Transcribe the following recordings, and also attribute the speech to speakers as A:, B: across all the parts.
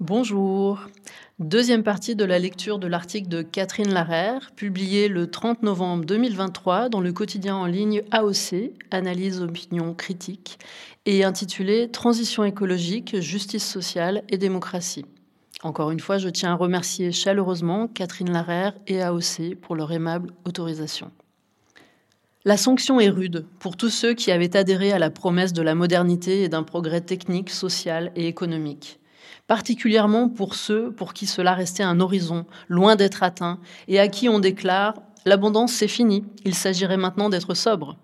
A: Bonjour. Deuxième partie de la lecture de l'article de Catherine Larère, publié le 30 novembre 2023 dans le quotidien en ligne AOC, Analyse Opinion Critique, et intitulé Transition écologique, justice sociale et démocratie. Encore une fois, je tiens à remercier chaleureusement Catherine Larère et AOC pour leur aimable autorisation. La sanction est rude pour tous ceux qui avaient adhéré à la promesse de la modernité et d'un progrès technique, social et économique particulièrement pour ceux pour qui cela restait un horizon, loin d'être atteint, et à qui on déclare L'abondance, c'est fini, il s'agirait maintenant d'être sobre.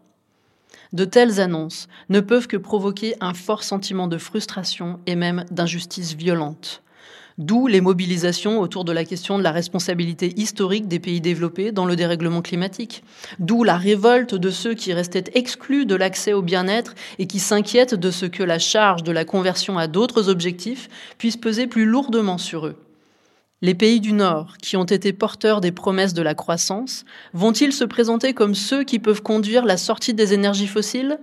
A: De telles annonces ne peuvent que provoquer un fort sentiment de frustration et même d'injustice violente. D'où les mobilisations autour de la question de la responsabilité historique des pays développés dans le dérèglement climatique. D'où la révolte de ceux qui restaient exclus de l'accès au bien-être et qui s'inquiètent de ce que la charge de la conversion à d'autres objectifs puisse peser plus lourdement sur eux. Les pays du Nord, qui ont été porteurs des promesses de la croissance, vont-ils se présenter comme ceux qui peuvent conduire la sortie des énergies fossiles?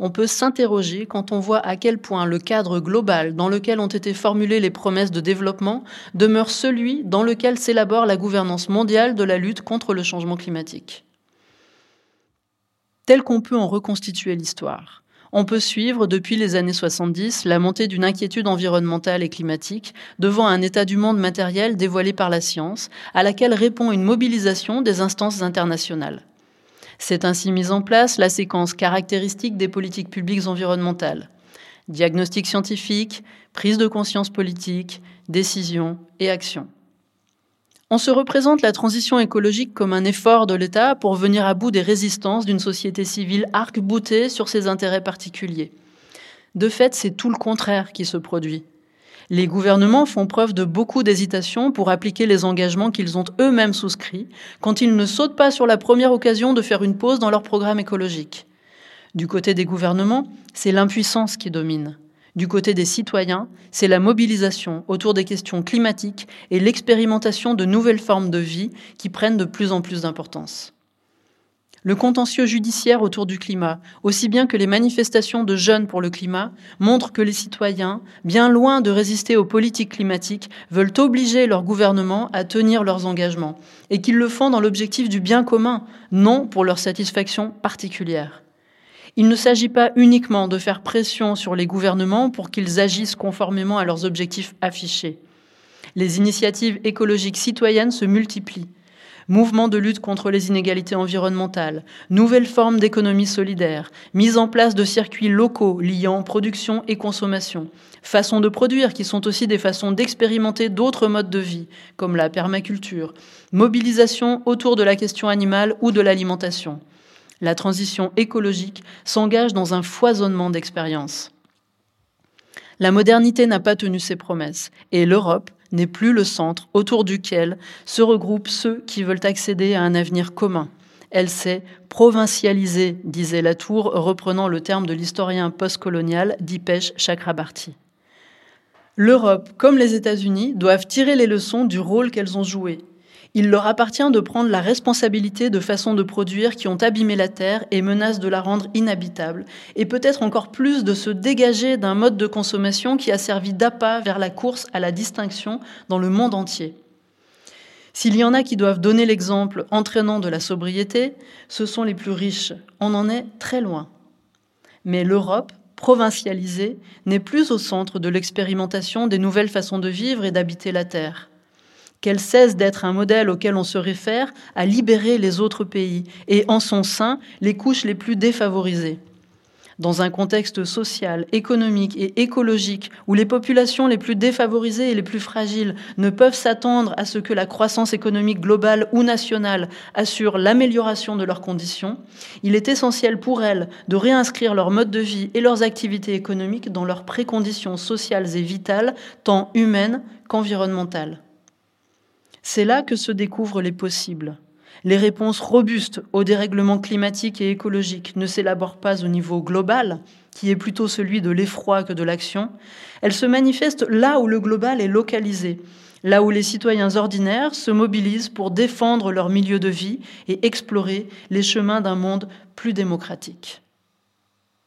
A: On peut s'interroger quand on voit à quel point le cadre global dans lequel ont été formulées les promesses de développement demeure celui dans lequel s'élabore la gouvernance mondiale de la lutte contre le changement climatique. Tel qu'on peut en reconstituer l'histoire, on peut suivre depuis les années 70 la montée d'une inquiétude environnementale et climatique devant un état du monde matériel dévoilé par la science, à laquelle répond une mobilisation des instances internationales. C'est ainsi mise en place la séquence caractéristique des politiques publiques environnementales. Diagnostic scientifique, prise de conscience politique, décision et action. On se représente la transition écologique comme un effort de l'État pour venir à bout des résistances d'une société civile arc-boutée sur ses intérêts particuliers. De fait, c'est tout le contraire qui se produit. Les gouvernements font preuve de beaucoup d'hésitation pour appliquer les engagements qu'ils ont eux-mêmes souscrits quand ils ne sautent pas sur la première occasion de faire une pause dans leur programme écologique. Du côté des gouvernements, c'est l'impuissance qui domine. Du côté des citoyens, c'est la mobilisation autour des questions climatiques et l'expérimentation de nouvelles formes de vie qui prennent de plus en plus d'importance. Le contentieux judiciaire autour du climat, aussi bien que les manifestations de jeunes pour le climat, montrent que les citoyens, bien loin de résister aux politiques climatiques, veulent obliger leur gouvernement à tenir leurs engagements, et qu'ils le font dans l'objectif du bien commun, non pour leur satisfaction particulière. Il ne s'agit pas uniquement de faire pression sur les gouvernements pour qu'ils agissent conformément à leurs objectifs affichés. Les initiatives écologiques citoyennes se multiplient mouvement de lutte contre les inégalités environnementales, nouvelles formes d'économie solidaire, mise en place de circuits locaux liant production et consommation, façons de produire qui sont aussi des façons d'expérimenter d'autres modes de vie, comme la permaculture, mobilisation autour de la question animale ou de l'alimentation. La transition écologique s'engage dans un foisonnement d'expériences. La modernité n'a pas tenu ses promesses, et l'Europe, n'est plus le centre autour duquel se regroupent ceux qui veulent accéder à un avenir commun. Elle s'est provincialisée, disait Latour, reprenant le terme de l'historien postcolonial Dipesh Chakrabarti. L'Europe, comme les États-Unis, doivent tirer les leçons du rôle qu'elles ont joué il leur appartient de prendre la responsabilité de façons de produire qui ont abîmé la Terre et menacent de la rendre inhabitable, et peut-être encore plus de se dégager d'un mode de consommation qui a servi d'appât vers la course à la distinction dans le monde entier. S'il y en a qui doivent donner l'exemple entraînant de la sobriété, ce sont les plus riches. On en est très loin. Mais l'Europe, provincialisée, n'est plus au centre de l'expérimentation des nouvelles façons de vivre et d'habiter la Terre qu'elle cesse d'être un modèle auquel on se réfère à libérer les autres pays et en son sein les couches les plus défavorisées. Dans un contexte social, économique et écologique où les populations les plus défavorisées et les plus fragiles ne peuvent s'attendre à ce que la croissance économique globale ou nationale assure l'amélioration de leurs conditions, il est essentiel pour elles de réinscrire leur mode de vie et leurs activités économiques dans leurs préconditions sociales et vitales, tant humaines qu'environnementales. C'est là que se découvrent les possibles. Les réponses robustes au dérèglement climatique et écologique ne s'élaborent pas au niveau global, qui est plutôt celui de l'effroi que de l'action. Elles se manifestent là où le global est localisé, là où les citoyens ordinaires se mobilisent pour défendre leur milieu de vie et explorer les chemins d'un monde plus démocratique.